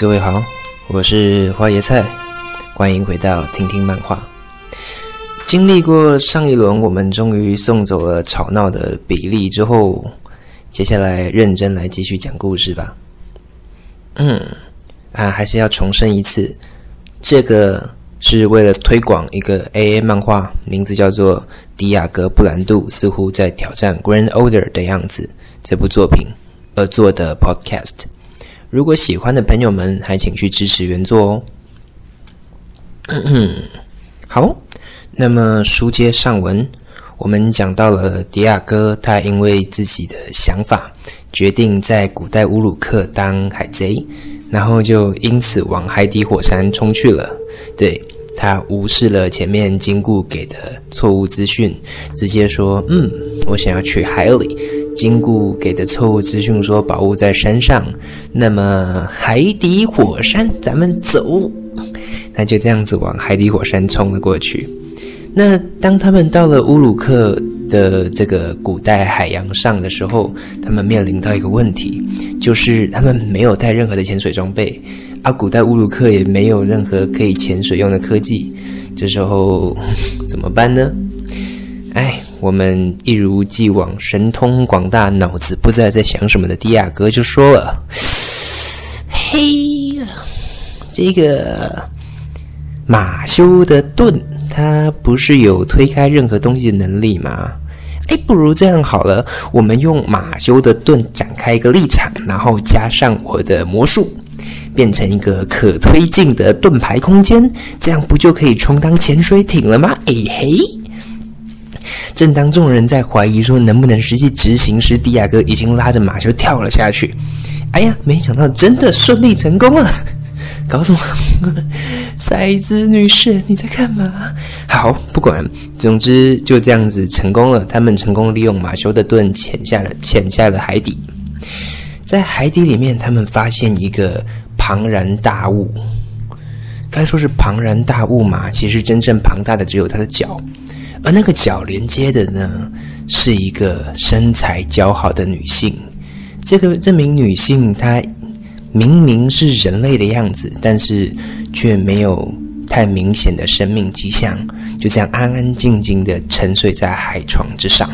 各位好，我是花椰菜，欢迎回到听听漫画。经历过上一轮，我们终于送走了吵闹的比利之后，接下来认真来继续讲故事吧。嗯，啊，还是要重申一次，这个是为了推广一个 AA 漫画，名字叫做《迪亚哥布兰度似乎在挑战 Grand Order 的样子》这部作品而做的 Podcast。如果喜欢的朋友们，还请去支持原作哦。好，那么书接上文，我们讲到了迪亚哥，他因为自己的想法，决定在古代乌鲁克当海贼，然后就因此往海底火山冲去了。对他无视了前面金固给的错误资讯，直接说：“嗯，我想要去海里。”金固给的错误资讯说宝物在山上，那么海底火山，咱们走。那就这样子往海底火山冲了过去。那当他们到了乌鲁克的这个古代海洋上的时候，他们面临到一个问题，就是他们没有带任何的潜水装备，而古代乌鲁克也没有任何可以潜水用的科技。这时候 怎么办呢？哎。我们一如既往神通广大、脑子不知道在想什么的迪亚哥就说了：“嘿，这个马修的盾，他不是有推开任何东西的能力吗？哎，不如这样好了，我们用马修的盾展开一个立场，然后加上我的魔术，变成一个可推进的盾牌空间，这样不就可以充当潜水艇了吗？哎嘿！”正当众人在怀疑说能不能实际执行时，迪亚哥已经拉着马修跳了下去。哎呀，没想到真的顺利成功了！搞什么？赛子女士，你在干嘛？好，不管，总之就这样子成功了。他们成功利用马修的盾潜下了，潜下了海底。在海底里面，他们发现一个庞然大物。该说是庞然大物嘛？其实真正庞大的只有他的脚。而那个脚连接的呢，是一个身材姣好的女性。这个这名女性，她明明是人类的样子，但是却没有太明显的生命迹象，就这样安安静静的沉睡在海床之上，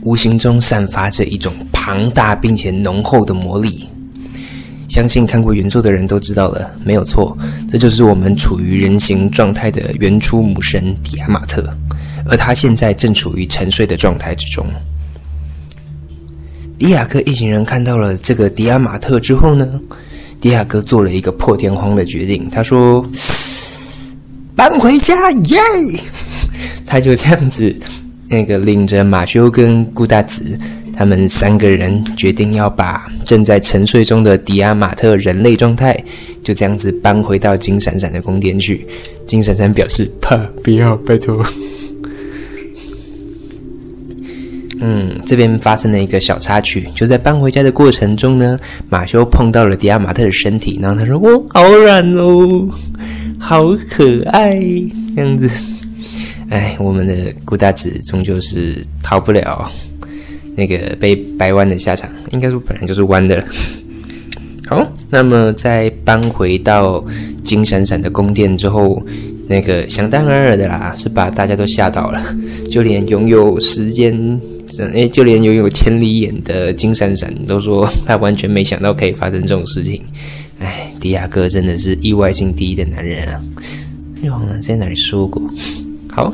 无形中散发着一种庞大并且浓厚的魔力。相信看过原作的人都知道了，没有错，这就是我们处于人形状态的原初母神迪亚马特，而他现在正处于沉睡的状态之中。迪亚哥一行人看到了这个迪亚马特之后呢，迪亚哥做了一个破天荒的决定，他说：“搬回家，耶！” 他就这样子，那个领着马修跟顾大子。他们三个人决定要把正在沉睡中的迪亚马特人类状态就这样子搬回到金闪闪的宫殿去。金闪闪表示 怕，不要，拜托。嗯，这边发生了一个小插曲，就在搬回家的过程中呢，马修碰到了迪亚马特的身体，然后他说：“我好软哦，好可爱。”这样子，哎，我们的顾大子终究是逃不了。那个被掰弯的下场，应该说本来就是弯的。好，那么在搬回到金闪闪的宫殿之后，那个想当然尔的啦，是把大家都吓到了，就连拥有时间，哎，就连拥有千里眼的金闪闪都说他完全没想到可以发生这种事情。哎，迪亚哥真的是意外性第一的男人啊！玉皇呢在哪里说过？好，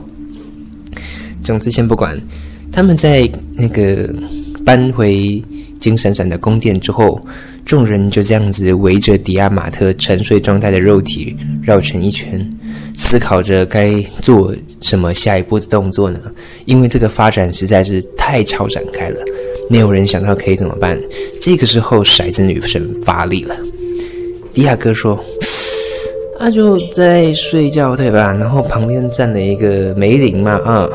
总之先不管。他们在那个搬回金闪闪的宫殿之后，众人就这样子围着迪亚马特沉睡状态的肉体绕成一圈，思考着该做什么下一步的动作呢？因为这个发展实在是太超展开了，没有人想到可以怎么办。这个时候，骰子女神发力了。迪亚哥说：“那就在睡觉对吧？然后旁边站了一个梅林嘛，啊。”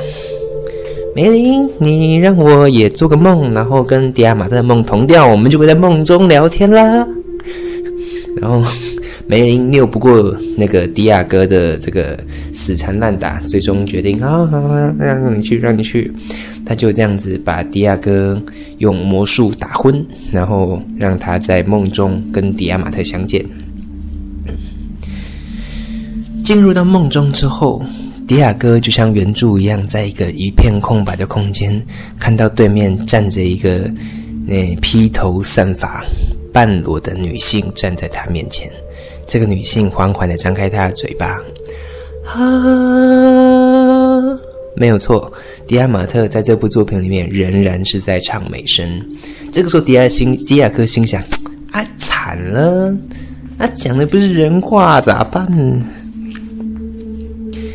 梅林，你让我也做个梦，然后跟迪亚马特的梦同调，我们就会在梦中聊天啦。然后梅林拗不过那个迪亚哥的这个死缠烂打，最终决定啊，让你去，让你去。他就这样子把迪亚哥用魔术打昏，然后让他在梦中跟迪亚马特相见。进入到梦中之后，迪亚哥就像原著一样，在一个一片空白的空间，看到对面站着一个那披头散发、半裸的女性站在他面前。这个女性缓缓的张开她的嘴巴，啊，没有错，迪亚马特在这部作品里面仍然是在唱美声。这个时候，迪亚心迪亚哥心想：啊，惨了，啊，讲的不是人话，咋办？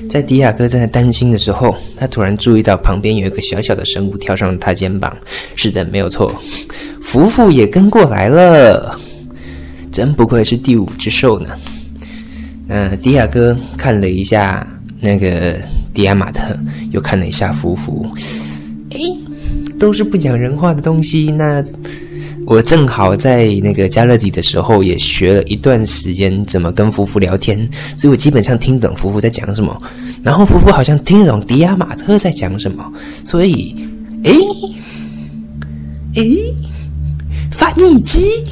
在迪亚哥正在担心的时候，他突然注意到旁边有一个小小的生物跳上了他肩膀。是的，没有错，福福也跟过来了。真不愧是第五只兽呢。那迪亚哥看了一下那个迪亚马特，又看了一下福福，诶，都是不讲人话的东西。那。我正好在那个加勒底的时候，也学了一段时间怎么跟夫妇聊天，所以我基本上听懂夫妇在讲什么，然后夫妇好像听得懂迪亚马特在讲什么，所以，诶，诶，翻译机，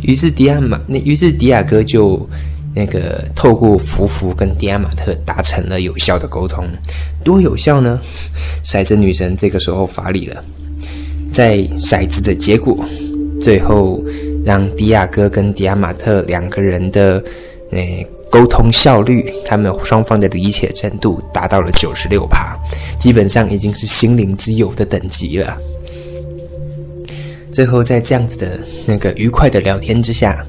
于是迪亚马那于是迪亚哥就那个透过夫妇跟迪亚马特达成了有效的沟通，多有效呢？骰子女神这个时候发力了，在骰子的结果。最后，让迪亚哥跟迪亚马特两个人的诶沟通效率，他们双方的理解程度达到了九十六帕，基本上已经是心灵之友的等级了。最后，在这样子的那个愉快的聊天之下，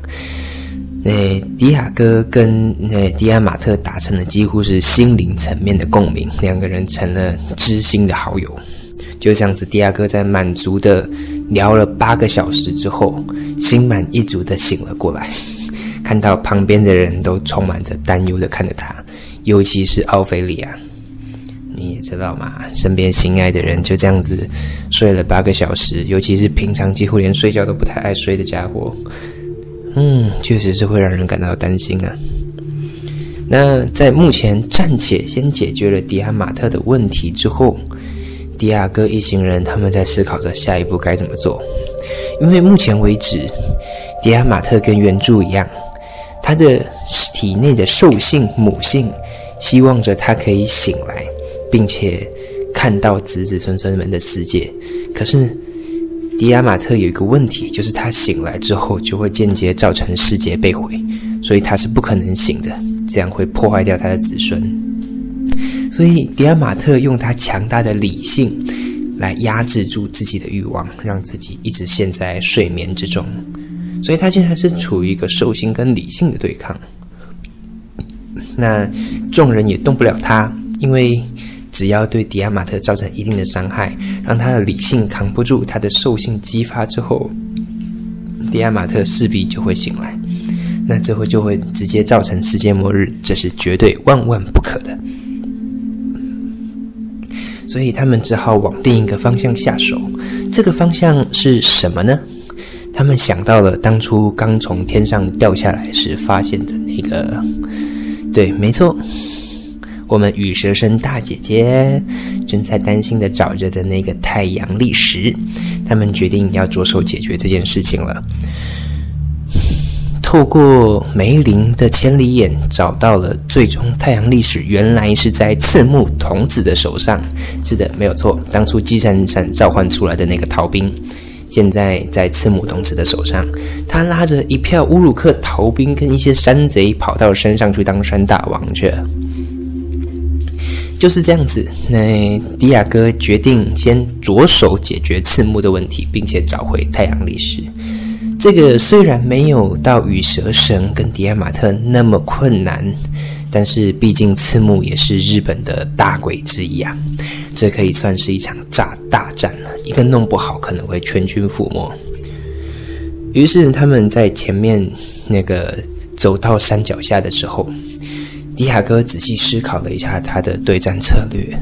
那迪亚哥跟那迪亚马特达成了几乎是心灵层面的共鸣，两个人成了知心的好友。就这样子，迪亚哥在满足的。聊了八个小时之后，心满意足的醒了过来，看到旁边的人都充满着担忧的看着他，尤其是奥菲利亚。你也知道嘛，身边心爱的人就这样子睡了八个小时，尤其是平常几乎连睡觉都不太爱睡的家伙，嗯，确实是会让人感到担心啊。那在目前暂且先解决了迪安马特的问题之后。迪亚哥一行人，他们在思考着下一步该怎么做。因为目前为止，迪亚马特跟原著一样，他的体内的兽性母性希望着他可以醒来，并且看到子子孙孙们的世界。可是，迪亚马特有一个问题，就是他醒来之后就会间接造成世界被毁，所以他是不可能醒的，这样会破坏掉他的子孙。所以，迪亚马特用他强大的理性来压制住自己的欲望，让自己一直陷在睡眠之中。所以他现在是处于一个兽性跟理性的对抗。那众人也动不了他，因为只要对迪亚马特造成一定的伤害，让他的理性扛不住他的兽性激发之后，迪亚马特势必就会醒来。那这会就会直接造成世界末日，这是绝对万万不可的。所以他们只好往另一个方向下手。这个方向是什么呢？他们想到了当初刚从天上掉下来时发现的那个，对，没错，我们羽蛇神大姐姐正在担心的找着的那个太阳历石。他们决定要着手解决这件事情了。透过梅林的千里眼找到了，最终太阳历史原来是在刺木童子的手上。是的，没有错，当初基山山召唤出来的那个逃兵，现在在刺木童子的手上。他拉着一票乌鲁克逃兵跟一些山贼跑到山上去当山大王去了。就是这样子，那迪亚哥决定先着手解决刺木的问题，并且找回太阳历史。这个虽然没有到羽蛇神跟迪亚马特那么困难，但是毕竟刺木也是日本的大鬼之一啊，这可以算是一场炸大战了。一个弄不好可能会全军覆没。于是他们在前面那个走到山脚下的时候，迪亚哥仔细思考了一下他的对战策略：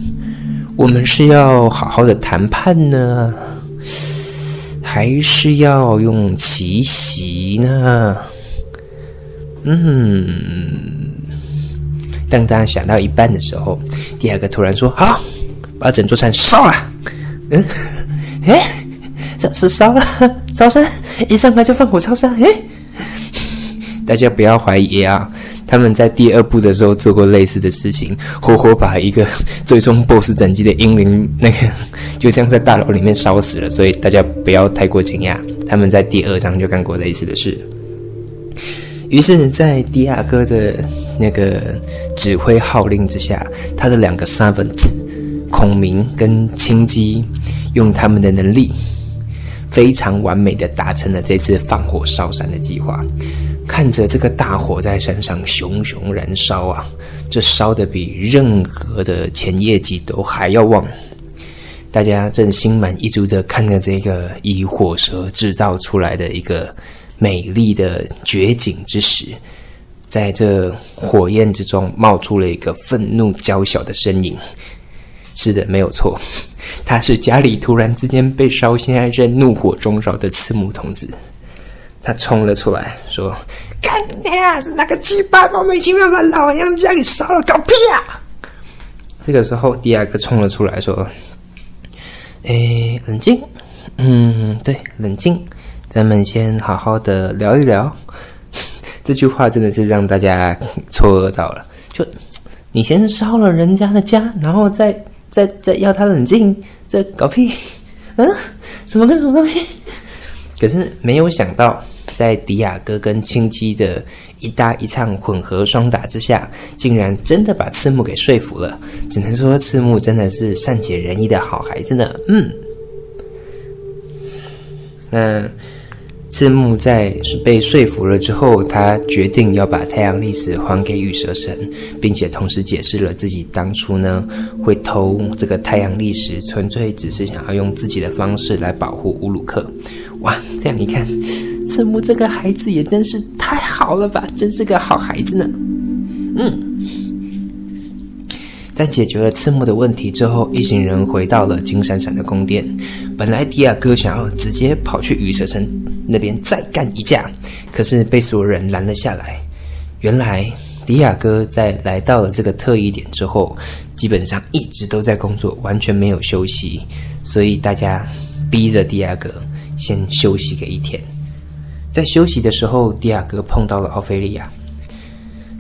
我们是要好好的谈判呢？还是要用奇袭呢？嗯，当大家想到一半的时候，第二个突然说：“好，把整座山烧了。”嗯，哎，这是烧了，烧山，一上来就放火烧山。哎，大家不要怀疑啊，他们在第二部的时候做过类似的事情，活活把一个 最终 BOSS 等级的英灵那个就这样在大楼里面烧死了。所以大家不要太过惊讶，他们在第二章就干过类似的事。于是，在迪亚哥的那个指挥号令之下，他的两个 servant 孔明跟青姬用他们的能力，非常完美的达成了这次放火烧山的计划。看着这个大火在山上熊熊燃烧啊，这烧的比任何的前业绩都还要旺。大家正心满意足的看着这个以火蛇制造出来的一个。美丽的绝景之时，在这火焰之中冒出了一个愤怒娇小的身影。是的，没有错，他是家里突然之间被烧，现在正怒火中烧的刺木童子。他冲了出来，说：“看呀，是那个鸡巴莫名其妙把老娘家给烧了，搞屁啊！”这个时候，第二个冲了出来，说：“哎，冷静，嗯，对，冷静。”咱们先好好的聊一聊，这句话真的是让大家错愕到了。就你先烧了人家的家，然后再再再要他冷静，这搞屁？嗯，什么跟什么东西？可是没有想到，在迪亚哥跟青姬的一搭一唱混合双打之下，竟然真的把赤木给说服了。只能说赤木真的是善解人意的好孩子呢。嗯，那。赤木在被说服了之后，他决定要把太阳历史还给羽蛇神，并且同时解释了自己当初呢会偷这个太阳历史，纯粹只是想要用自己的方式来保护乌鲁克。哇，这样一看，赤木这个孩子也真是太好了吧，真是个好孩子呢。嗯。在解决了赤木的问题之后，一行人回到了金闪闪的宫殿。本来迪亚哥想要直接跑去羽蛇城那边再干一架，可是被所有人拦了下来。原来迪亚哥在来到了这个特异点之后，基本上一直都在工作，完全没有休息，所以大家逼着迪亚哥先休息个一天。在休息的时候，迪亚哥碰到了奥菲利亚，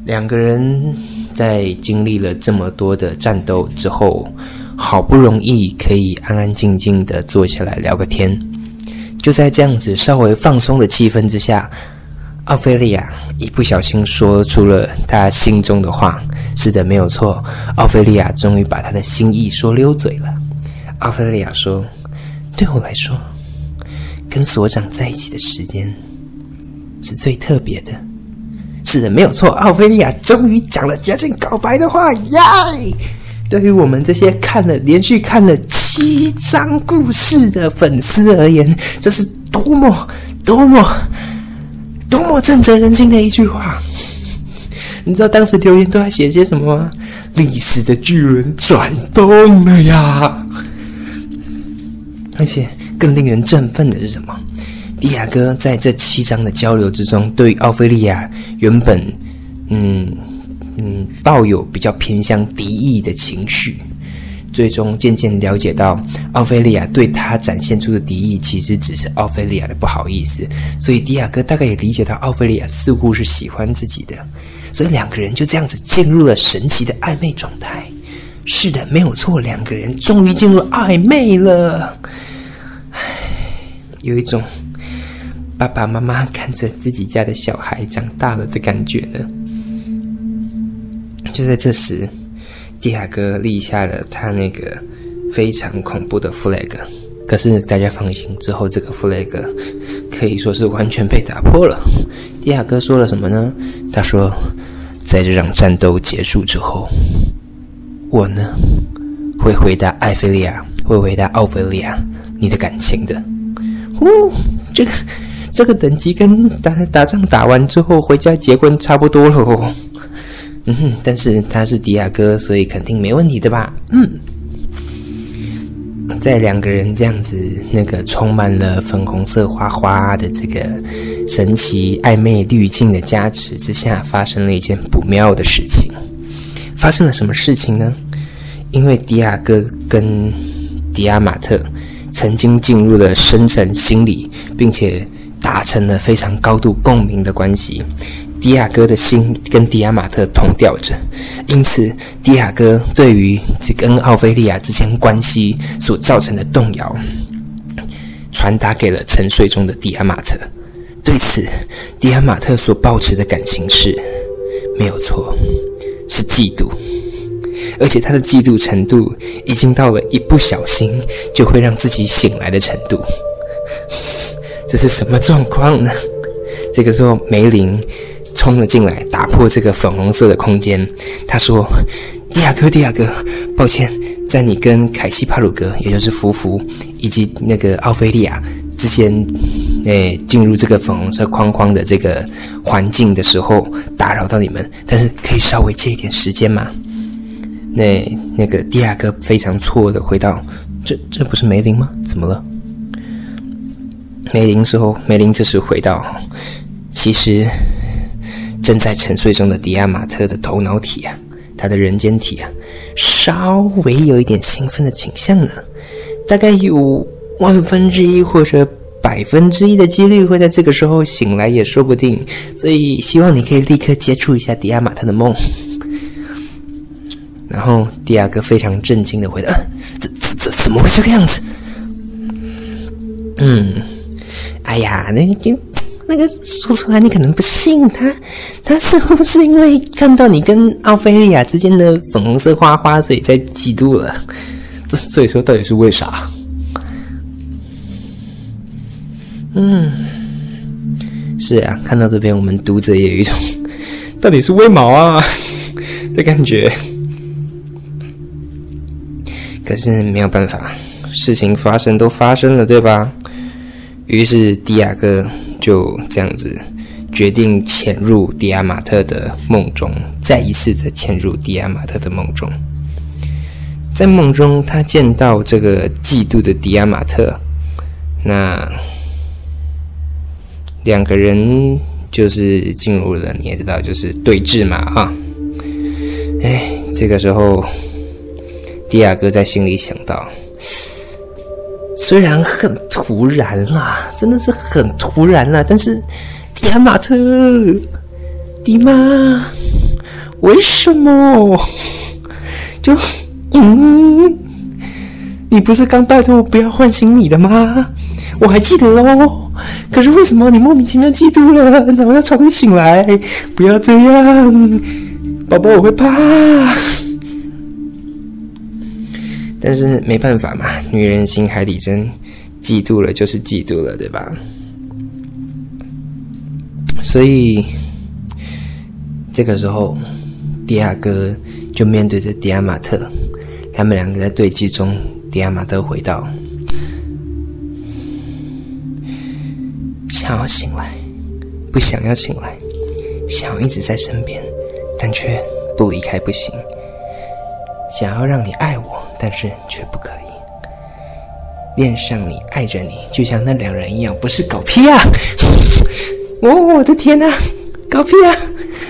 两个人。在经历了这么多的战斗之后，好不容易可以安安静静的坐下来聊个天。就在这样子稍微放松的气氛之下，奥菲利亚一不小心说出了他心中的话。是的，没有错，奥菲利亚终于把他的心意说溜嘴了。奥菲利亚说：“对我来说，跟所长在一起的时间是最特别的。”是的，没有错。奥菲利亚终于讲了接近告白的话，耶！对于我们这些看了连续看了七章故事的粉丝而言，这是多么多么多么震慑人心的一句话。你知道当时留言都在写些什么吗？历史的巨轮转动了呀！而且更令人振奋的是什么？迪亚哥在这七章的交流之中，对奥菲利亚原本，嗯嗯，抱有比较偏向敌意的情绪，最终渐渐了解到，奥菲利亚对他展现出的敌意，其实只是奥菲利亚的不好意思。所以迪亚哥大概也理解到，奥菲利亚似乎是喜欢自己的，所以两个人就这样子进入了神奇的暧昧状态。是的，没有错，两个人终于进入暧昧了。有一种。爸爸妈妈看着自己家的小孩长大了的感觉呢。就在这时，迪亚哥立下了他那个非常恐怖的 flag。可是大家放心，之后这个 flag 可以说是完全被打破了。迪亚哥说了什么呢？他说，在这场战斗结束之后，我呢会回答艾菲利亚，会回答奥菲利亚你的感情的。哦，这个。这个等级跟打打仗打完之后回家结婚差不多了，嗯哼，但是他是迪亚哥，所以肯定没问题的吧？嗯，在两个人这样子那个充满了粉红色花花的这个神奇暧昧滤镜的加持之下，发生了一件不妙的事情。发生了什么事情呢？因为迪亚哥跟迪亚马特曾经进入了深层心理，并且达成了非常高度共鸣的关系。迪亚哥的心跟迪亚马特同调着，因此迪亚哥对于这跟奥菲利亚之间关系所造成的动摇，传达给了沉睡中的迪亚马特。对此，迪亚马特所抱持的感情是没有错，是嫉妒，而且他的嫉妒程度已经到了一不小心就会让自己醒来的程度。这是什么状况呢？这个时候，梅林。冲了进来，打破这个粉红色的空间。他说：“迪亚哥，迪亚哥，抱歉，在你跟凯西帕鲁格，也就是福福，以及那个奥菲利亚之间，诶，进入这个粉红色框框的这个环境的时候，打扰到你们。但是可以稍微借一点时间吗？”那那个迪亚哥非常错的回道：“这这不是梅林吗？怎么了？”梅林之后，梅林这时回道：“其实。”正在沉睡中的迪亚马特的头脑体啊，他的人间体啊，稍微有一点兴奋的倾向呢，大概有万分之一或者百分之一的几率会在这个时候醒来也说不定，所以希望你可以立刻接触一下迪亚马特的梦。然后迪亚哥非常震惊的回答：“怎怎怎怎么会这个样子？”嗯，哎呀，那那。那个说出来你可能不信他，他似乎是因为看到你跟奥菲利亚之间的粉红色花花，所以在嫉妒了。这所以说到底是为啥？嗯，是啊，看到这边我们读者也有一种到底是为毛啊的感觉。可是没有办法，事情发生都发生了，对吧？于是迪亚哥。就这样子决定潜入迪亚马特的梦中，再一次的潜入迪亚马特的梦中。在梦中，他见到这个嫉妒的迪亚马特，那两个人就是进入了，你也知道，就是对峙嘛，啊！哎，这个时候，迪亚哥在心里想到。虽然很突然啦，真的是很突然啦，但是迪亚马特，迪玛，为什么？就嗯，你不是刚拜托我不要唤醒你的吗？我还记得哦。可是为什么你莫名其妙嫉妒了？那我要吵你醒来，不要这样，宝宝，我会怕。但是没办法嘛，女人心海底针，嫉妒了就是嫉妒了，对吧？所以这个时候，迪亚哥就面对着迪亚马特，他们两个在对峙中，迪亚马特回到：“想要醒来，不想要醒来，想要一直在身边，但却不离开不行，想要让你爱我。”但是却不可以恋上你，爱着你，就像那两人一样，不是搞屁啊！哦，我的天哪，搞屁啊！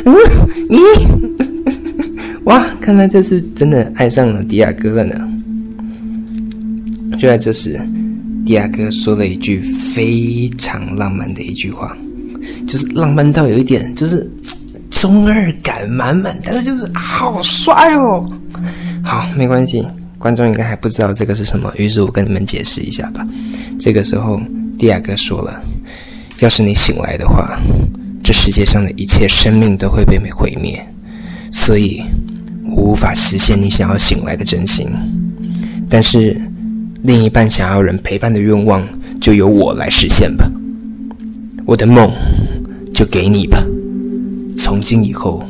嗯，咦，哇，看来这是真的爱上了迪亚哥了呢。就在这时，迪亚哥说了一句非常浪漫的一句话，就是浪漫到有一点就是中二感满满，但是就是好帅哦。好，没关系。观众应该还不知道这个是什么，于是我跟你们解释一下吧。这个时候，蒂亚哥说了：“要是你醒来的话，这世界上的一切生命都会被毁灭，所以我无法实现你想要醒来的真心。但是，另一半想要人陪伴的愿望，就由我来实现吧。我的梦就给你吧。从今以后，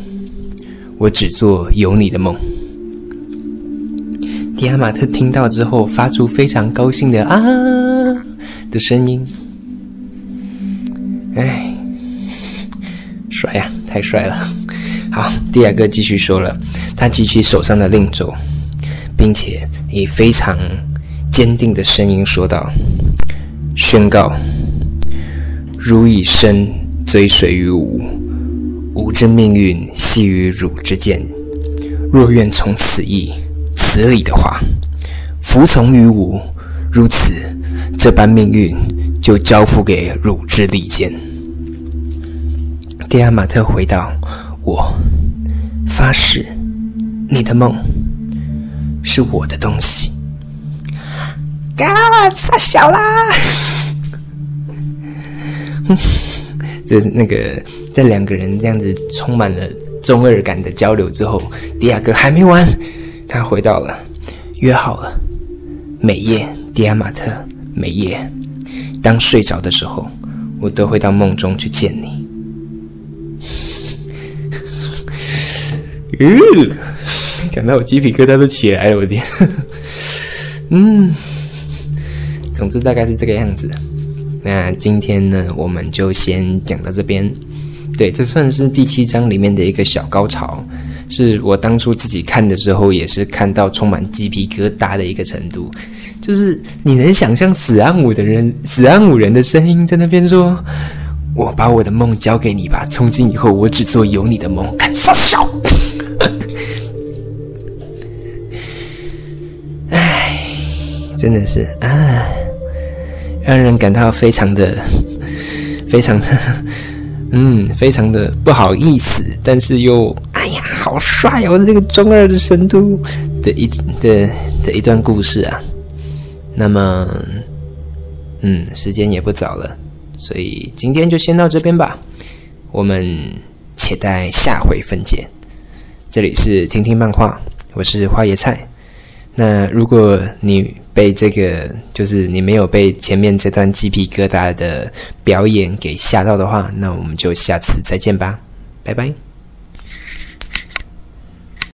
我只做有你的梦。”迪亚马特听到之后，发出非常高兴的啊的声音。哎，帅呀，太帅了！好，迪亚哥继续说了，他举起手上的令咒，并且以非常坚定的声音说道：“宣告，汝以身追随于吾，吾之命运系于汝之剑。若愿从此意，哲理的话，服从于吾，如此这般命运就交付给汝之利剑。迪亚马特回道：“我发誓，你的梦是我的东西。”嘎，傻小啦！这是那个在两个人这样子充满了中二感的交流之后，迪亚哥还没完，他回到了，约好了，每夜迪亚马特每夜，当睡着的时候，我都会到梦中去见你。嗯，讲到我鸡皮疙瘩都起来了，我天！嗯，总之大概是这个样子。那今天呢，我们就先讲到这边。对，这算是第七章里面的一个小高潮，是我当初自己看的时候，也是看到充满鸡皮疙瘩的一个程度。就是你能想象死安武的人，死安武人的声音在那边说：“我把我的梦交给你吧，从今以后我只做有你的梦。”看少少。唉，真的是唉。让人感到非常的、非常的，嗯，非常的不好意思，但是又哎呀，好帅哦！这个中二的神都的一的的一段故事啊。那么，嗯，时间也不早了，所以今天就先到这边吧。我们且待下回分解。这里是听听漫画，我是花椰菜。那如果你被这个就是你没有被前面这段鸡皮疙瘩的表演给吓到的话，那我们就下次再见吧，拜拜。